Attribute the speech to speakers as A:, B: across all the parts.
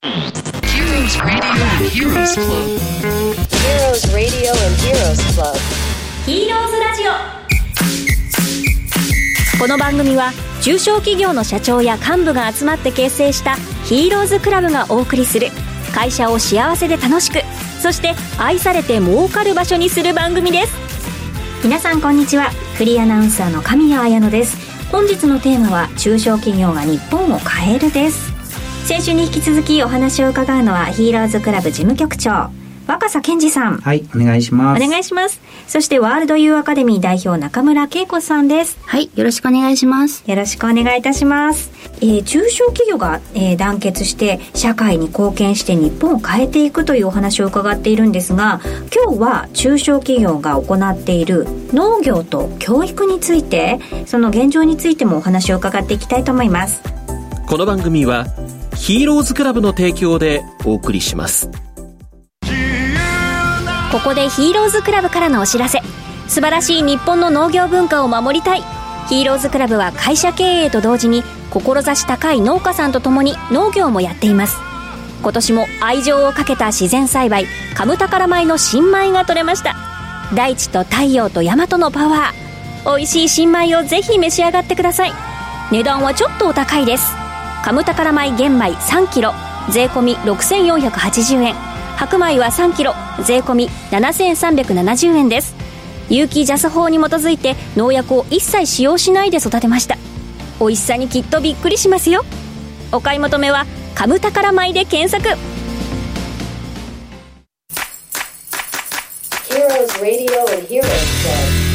A: Heroes Radio and Heroes Club.
B: Heroes Radio and Heroes Club.
C: ヒーローズラジオこの番組は中小企業の社長や幹部が集まって結成したヒーローズクラブがお送りする会社を幸せで楽しくそして愛されて儲かる場所にする番組です。皆さんこんにちは。フリーアナウンサーの神谷彩乃です。本日のテーマは中小企業が日本を変えるです先週に引き続きお話を伺うのはヒーローズクラブ事務局長若狭健二さん
D: はい、お願いします。
C: お願いしますそしてワールドユーアカデミー代表中村恵子さんです
E: はい、よろしくお願いします。
C: よろしくお願いいたします。えー中小企業が、えー団結して社会に貢献して日本を変えていくというお話を伺っているんですが今日は中小企業が行っている農業と教育についてその現状についてもお話を伺っていきたいと思います
F: この番組はヒーローズクラブの提供でお送りします。
C: ここでヒーローズクラブからのお知らせ。素晴らしい日本の農業文化を守りたい。ヒーローズクラブは会社経営と同時に志高い農家さんと共に農業もやっています。今年も愛情をかけた自然栽培カムタカラ米の新米が取れました。大地と太陽と大和のパワー。美味しい新米をぜひ召し上がってください。値段はちょっとお高いです。カムタカラ米玄米3キロ税込み6480円。白米は3キロ税込み7370円です。有機ジャス法に基づいて農薬を一切使用しないで育てました。美味しさにきっとびっくりしますよ。お買い求めは「カムタカラ米」で検索。
B: Heroes Radio and Heroes Club.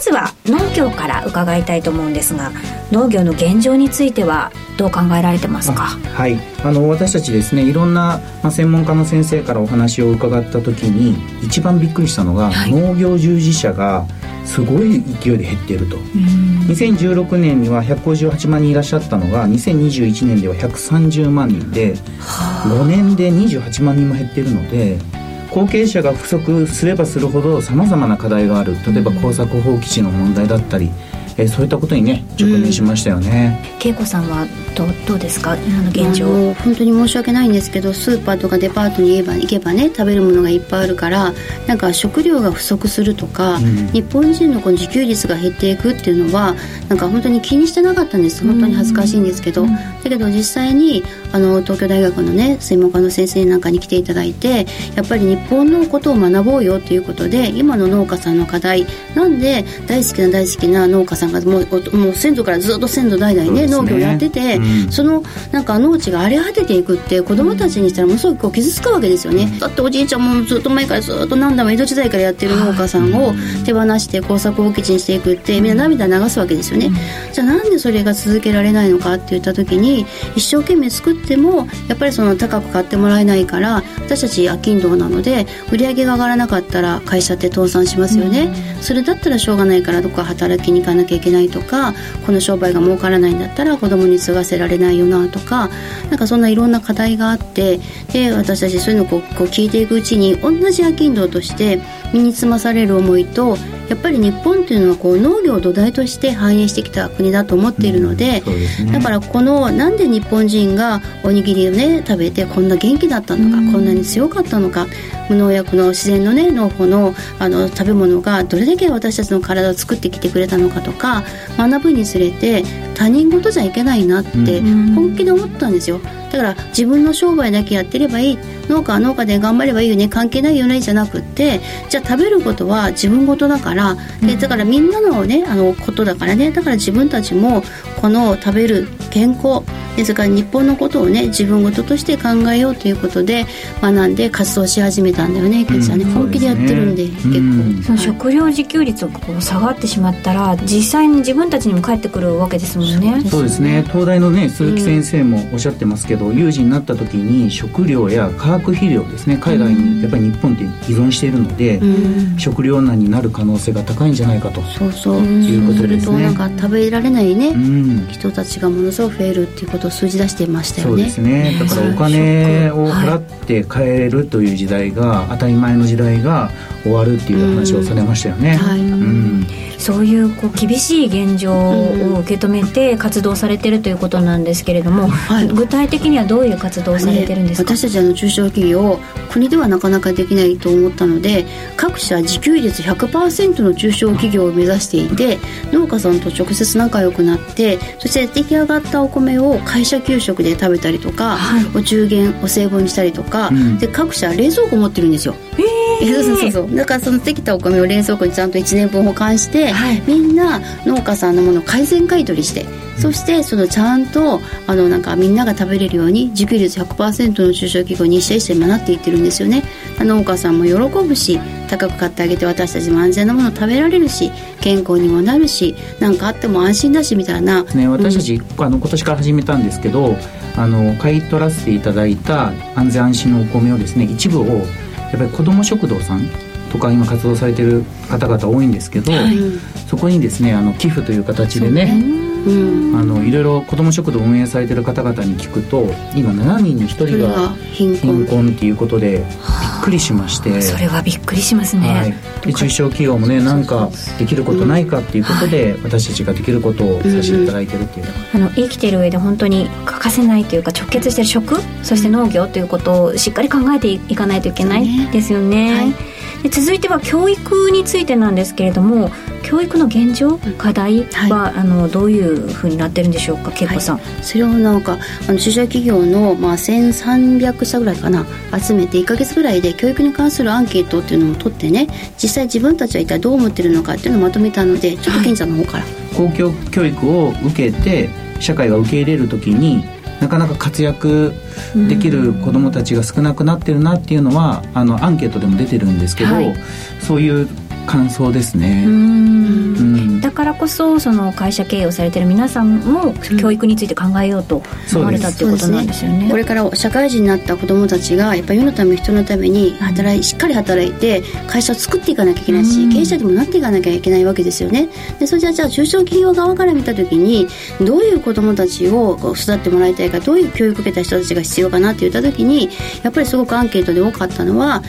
C: まずは農業から伺いたいと思うんですが農業の現状についてはどう考えられてますか？
D: はい、あの私たちですねいろんな、まあ、専門家の先生からお話を伺った時に一番びっくりしたのが、
C: はい。
D: 農業従事者がすごい勢いで減っていると。2016年には158万人いらっしゃったのが2021年では130万人で5年で28万人も減っているので後継者が不足すればするほどさまざまな課題がある。例えば耕作放棄地の問題だったり、えーそういったことにね直面しましたよね。
C: 恵子さんはどうどうですか？今の現状。
E: 本当に申し訳ないんですけどスーパーとかデパートに言えば行けばね食べるものがいっぱいあるからなんか食料が不足するとか、
D: うん。
E: 日本人のこの自給率が減っていくっていうのはなんか本当に気にしてなかったんです。本当に恥ずかしいんですけど、だけど実際にあの東京大学のね専門家の先生なんかに来ていただいてやっぱり日本のことを学ぼうよということで今の農家さんの課題。なんで大好きな大好きな農家さんがもうおもう先祖からずっと先祖代々ね
D: ね。
E: 農業やってて、
D: うん。
E: そのなんか農地が荒れ果てていくって子供たちにしたらものすごくこう傷つくわけですよね、だっておじいちゃんもずっと前からずっと何だも江戸時代からやってる農家さんを手放して耕作放棄地にしていくってみんな涙流すわけですよね、じゃあなんでそれが続けられないのかって言った時に一生懸命作ってもやっぱりその高く買ってもらえないから私たち商人なので売り上げが上がらなかったら会社って倒産しますよね、それだったらしょうがないからどこか働きに行かなきゃいけないとかこの商売が儲からないんだったら子供に継がせられないよなとかなんかそんないろんな課題があってで私たちそういうのをこうこう聞いていくうちに同じ商人として身につまされる思いとやっぱり日本っていうのはこう農業を土台として繁栄してきた国だと思っているので、
D: そうですね。
E: だからこのなんで日本人がおにぎりをね食べてこんな元気だったのか、こんなに強かったのか無農薬の自然のね農法のあの食べ物がどれだけ私たちの体を作ってきてくれたのかとか学ぶにつれて他人事じゃいけないなって本気で思ったんですよ。だから自分の商売だけやってればいい。農家は農家で頑張ればいいよね。関係ないよねじゃなくってじゃあ食べることは自分事だから。でだからみんなのねあのことだからね。だから自分たちもこの食べる健康でそれから日本のことをね自分事として考えようということで学んで活動し始めたんだよねケイちゃんね、
D: うん
E: 本気でやってるんで結
D: ね
E: 構。
C: その食料自給率がこう下がってしまったら実際に自分たちにも返ってくるわけですもんね。
D: そうですね。東大のね鈴木先生もおっしゃってますけど、有事になった時に食料や化学肥料ですね海外にやっぱり日本って依存しているので、
E: うん。
D: 食糧難になる可能性が高いんじゃないかと、
E: そうそう。
D: いうこと
E: す
D: ですね。
E: るとなんか食べられないね、
D: うん、
E: 人たちがものすごく増えるっていうことを数字出してましたよね。
D: そうですね。だからお金を払って買えるという時代が当たり前の時代が終わるっていう話をされましたよね、
E: はい。
D: うん。
C: そういうこう厳しい現状を受け止めて活動されてるということなんですけれども、
E: はい。
C: 具体的にはどういう活動をされてるんですか、
E: 私たちあの中小企業国ではなかなかできないと思ったので各社自給率100%の中小企業を目指していて農家さんと直接仲良くなってそして出来上がったお米を会社給食で食べたりとか、
C: はい。
E: お中元お歳暮にしたりとか、
D: うん。
E: で各社冷蔵庫持ってるんですよ。えそうそうそうだからそのできたお米を冷蔵庫にちゃんと1年分保管して、
C: はい。
E: みんな農家さんのものを改善買い取りしてそしてそのちゃんとあのなんかみんなが食べれるように自給率100%の中小企業に一社一社今なっていってるんですよね。農家さんも喜ぶし高く買ってあげて私たちも安全なものを食べられるし健康にもなるし何かあっても安心だしみたいな。
D: ね、私たち、あの今年から始めたんですけどあの買い取らせていただいた安全安心のお米をですね一部をやっぱり子ども食堂さんとか今活動されてる方々多いんですけど、そこにですねあの寄付という形でね
E: うん。
D: あのいろいろ子ども食堂を運営されてる方々に聞くと今7人に1人が
E: 貧困
D: っていうことでくりしまして。
C: それはびっくりしますね、
D: はい、で中小企業もね何かできることないかっていうことで、私たちができることをさせていただいてるっていうのが、
C: あの生きている上で本当に欠かせないというか直結している食そして農業ということをしっかり考えていかないといけないですよね、
E: はい。
C: で続いては教育についてなんですけれども教育の現状課題は、あのどういうふうになってるんでしょうか恵子さん、
E: それをなんかあの中小企業の、まあ、1300社ぐらいかな集めて1か月ぐらいで教育に関するアンケートっていうのを取ってね実際自分たちは一体どう思ってるのかっていうのをまとめたのでちょっとケンちゃんの方から、
D: 公共教育を受けて社会が受け入れる時になかなか活躍できる子どもたちが少なくなってるなっていうのはあのアンケートでも出てるんですけど、
C: はい。
D: そういう感想ですね。
C: だからこそその会社経営をされてる皆さんも教育について考えようと思われたっていうことなんですよね。
E: これから社会人になった子どもたちがやっぱり世のため人のために働いしっかり働いて会社を作っていかなきゃいけないし、経営者でもなっていかなきゃいけないわけですよね。でそれじゃあじゃあ中小企業側から見た時にどういう子どもたちを育ってもらいたいかどういう教育を受けた人たちが必要かなって言った時にやっぱりすごくアンケートで多かったのは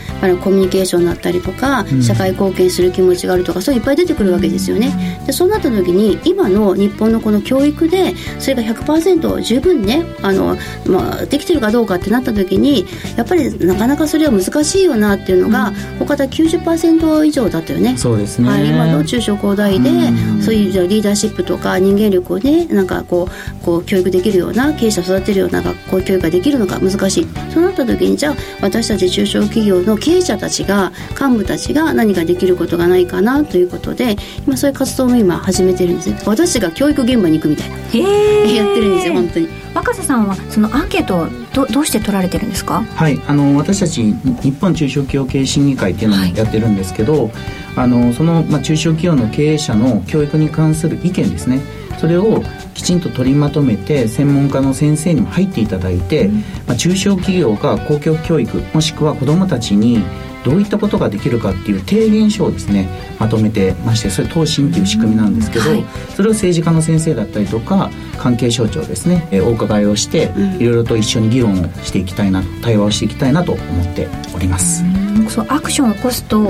E: コミュニケーションだったりとか、社会貢献する気持ちがあるとかそういっぱい出てくるわけですよね。でそうなった時に今の日本のこの教育でそれが100%十分ねあの、まあ、できてるかどうかってなった時にやっぱりなかなかそれは難しいよなっていうのが、他では90%以上だったよね。
D: そうですね、
E: はい、今の中小高大で
D: うん。
E: そういうじゃあリーダーシップとか人間力をねなんかこうこう教育できるような経営者を育てるような学校教育ができるのか難しい。そうなった時にじゃあ私たち中小企業の経営者たちが幹部たちが何かできることがないかなということで今そういう活動も今始めてるんですね。私が教育現場に行くみたいな。やってるんですよ本当に。
C: 若狭さんはそのアンケートをどどうして取られてるんですか？
D: はい、あの私たち日本中小企業経営審議会っていうのもやってるんですけど、あのその、まあ、中小企業の経営者の教育に関する意見ですね。それをきちんと取りまとめて専門家の先生にも入っていただいて、まあ、中小企業が公共教育もしくは子どもたちにどういったことができるかっていう提言書をですねまとめてましてそれ答申っていう仕組みなんですけど、
C: はい。
D: それを政治家の先生だったりとか関係省庁ですね、えーお伺いをして、いろいろと一緒に議論をしていきたいな対話をしていきたいなと思っております。
C: そうアクションを起こすと、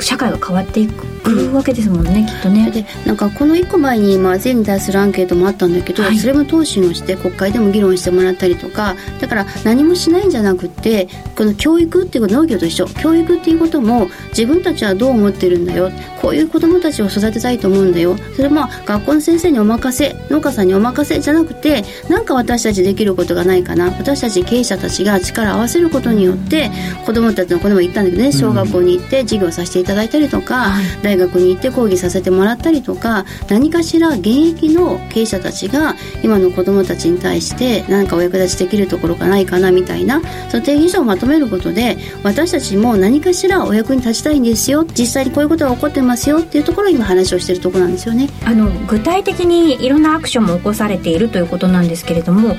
C: 社会が変わっていくわけですもん。ねきっとね。
E: でなんかこの1個前に、まあ、税に対するアンケートもあったんだけど、
C: はい。
E: それも答申をして国会でも議論してもらったりとかだから何もしないんじゃなくってこの教育っていうこと農業と一緒。教育っていうことも自分たちはどう思ってるんだよ。こういう子どもたちを育てたいと思うんだよ。それまあ学校の先生にお任せ農家さんにお任せじゃなくてなんか私たちできることがないかな。私たち経営者たちが力を合わせることによって子どもたちの子でも言ったんだけどね小学校に行って授業させていただいたりとか、大学に行って講義させてもらったりとか何かしら現役の経営者たちが今の子どもたちに対して何かお役立ちできるところがないかなみたいなその定義書をまとめることで私たちも何かしらお役に立ちたいんですよ実際にこういうことが起こってますよっていうところを今話をしてるところなんですよね。
C: あの具体的にいろんなアクションも起こされているということなんですけれども、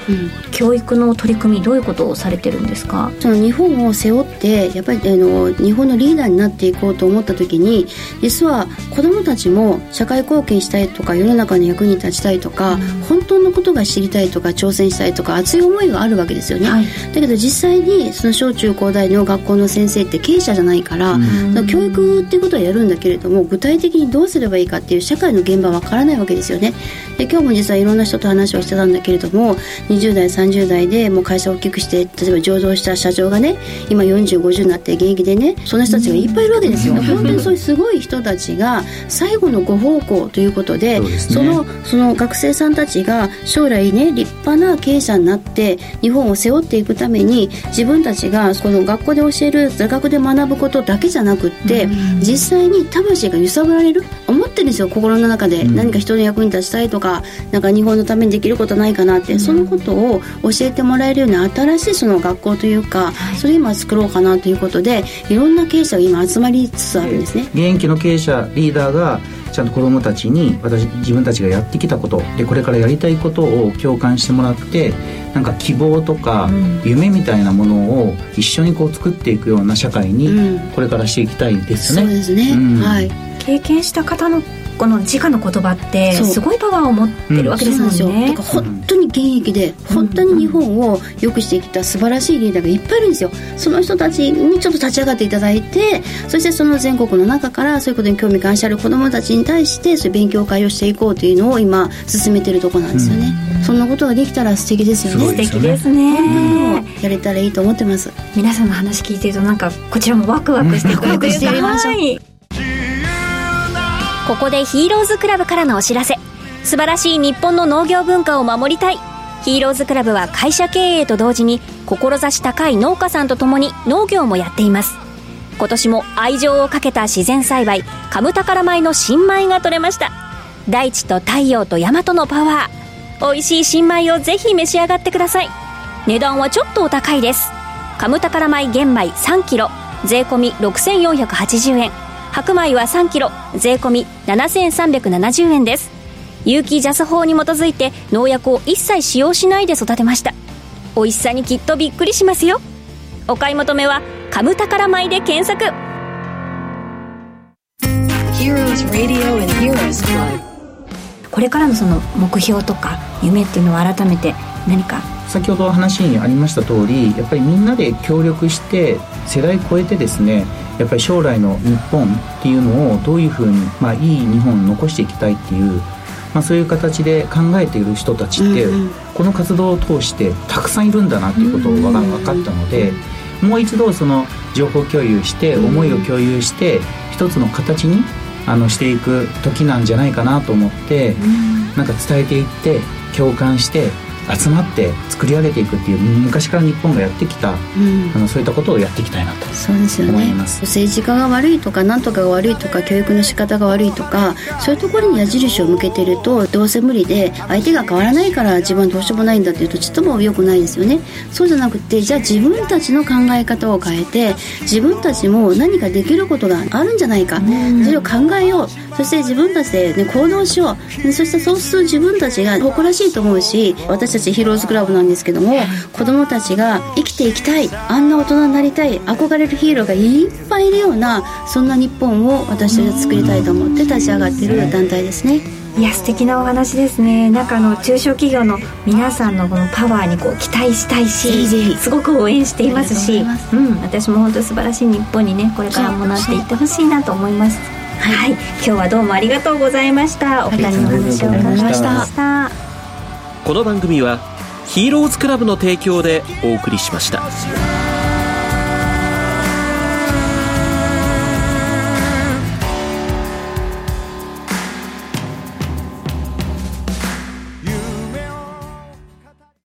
C: 教育の取り組みどういうことをされてるんですか？
E: その日本を背負ってやっぱりあの日本のリーダーになっていこうと思った時に実実は子どもたちも社会貢献したいとか世の中の役に立ちたいとか、うん、本当のことが知りたいとか挑戦したいとか熱い思いがあるわけですよね、はい、だけど実際にその小中高大の学校の先生って経営者じゃないから、うん、教育っていうことはやるんだけれども具体的にどうすればいいかっていう社会の現場はわからないわけですよね。で今日も実はいろんな人と話をしてたんだけれども20代30代でもう会社を大きくして例えば上場した社長がね今4050になって現役でねその人たちがいっぱいいるわけですよ、本当にそういうすごい人たちが最後のご奉公ということで、そ、ね、のその学生さんたちが将来ね立派な経営者になって日本を背負っていくために自分たちがこの学校で教える座学で学ぶことだけじゃなくって、実際に魂が揺さぶられる思ってるんですよ心の中で、何か人の役に立ちたいとかなんか日本のためにできることないかなって、そのことを教えてもらえるような新しいその学校というか、それ今作ろうかなということでいろんな経営者が今集まりつつあるんですね。
D: 現役の経営者リーダーがちゃんと子どもたちに私自分たちがやってきたことでこれからやりたいことを共感してもらってなんか希望とか夢みたいなものを一緒にこう作っていくような社会にこれからしていきたいですね。
E: うん、そうですね、うん、はい。
C: 経験した方のこの直の言葉ってすごいパワーを持ってるわけですもんね、
E: うん、だから本当に現役で本当に日本を良くしてきた素晴らしいリーダーがいっぱいいるんですよ。その人たちにちょっと立ち上がっていただいてそしてその全国の中からそういうことに興味関心ある子どもたちに対してそういう勉強会をしていこうというのを今進めてるとこなんですよね、うん、そんなことができたら素敵ですよね。
C: 素敵ですね。
E: やれたらいいと思ってます。
C: 皆さんの話聞いてるとなんかこちらもワクワクしてワクワクしてやりましょう、はいここでヒーローズクラブからのお知らせ。素晴らしい日本の農業文化を守りたい。ヒーローズクラブは会社経営と同時に志高い農家さんと共に農業もやっています。今年も愛情をかけた自然栽培カムタカラ米の新米が取れました。大地と太陽と大和のパワー。美味しい新米をぜひ召し上がってください。値段はちょっとお高いです。カムタカラ米玄米 3kg 税込6480円。白米は3キロ税込7370円です。有機ジャス法に基づいて農薬を一切使用しないで育てました。美味しさにきっとびっくりしますよ。お買い求めは「カムタカラ米」で検索。これからのその目標とか夢っていうのは改めて何か？
D: 先ほど話にありました通りやっぱりみんなで協力して世代超えてですねやっぱり将来の日本っていうのをどういうふうに、まあ、いい日本を残していきたいっていう、まあ、そういう形で考えている人たちって、うんうん、この活動を通してたくさんいるんだなっていうことを分かったので、もう一度その情報共有して思いを共有して一つの形にあのしていく時なんじゃないかなと思って、なんか伝えていって共感して集まって作り上げていくっていう昔から日本がやってきた、うん、あのそういったことをやっていきたいなとそうですよね。
E: 政治家が悪いとか何とかが悪いとか教育の仕方が悪いとかそういうところに矢印を向けてるとどうせ無理で相手が変わらないから自分はどうしようもないんだっていうとちっとも良くないですよね。そうじゃなくてじゃあ自分たちの考え方を変えて自分たちも何かできることがあるんじゃないか、それを考えよう。そして自分たちで、ね、行動しよう。そしてそうすると自分たちが誇らしいと思うし私たちヒーローズクラブなんですけども子供たちが生きていきたいあんな大人になりたい憧れるヒーローがいっぱいいるようなそんな日本を私たちは作りたいと思って立ち上がっている団体ですね。
C: いや素敵なお話ですね。なんかあの中小企業の皆さんのこのパワーにこう期待したいしすごく応援していますしうん私も本当素晴らしい日本にねこれからもなっていってほしいなと思います。はい、今日はどうもありがとうございました。お二人の話を伺いました
F: この番組はヒーローズクラブの提供でお送りしました。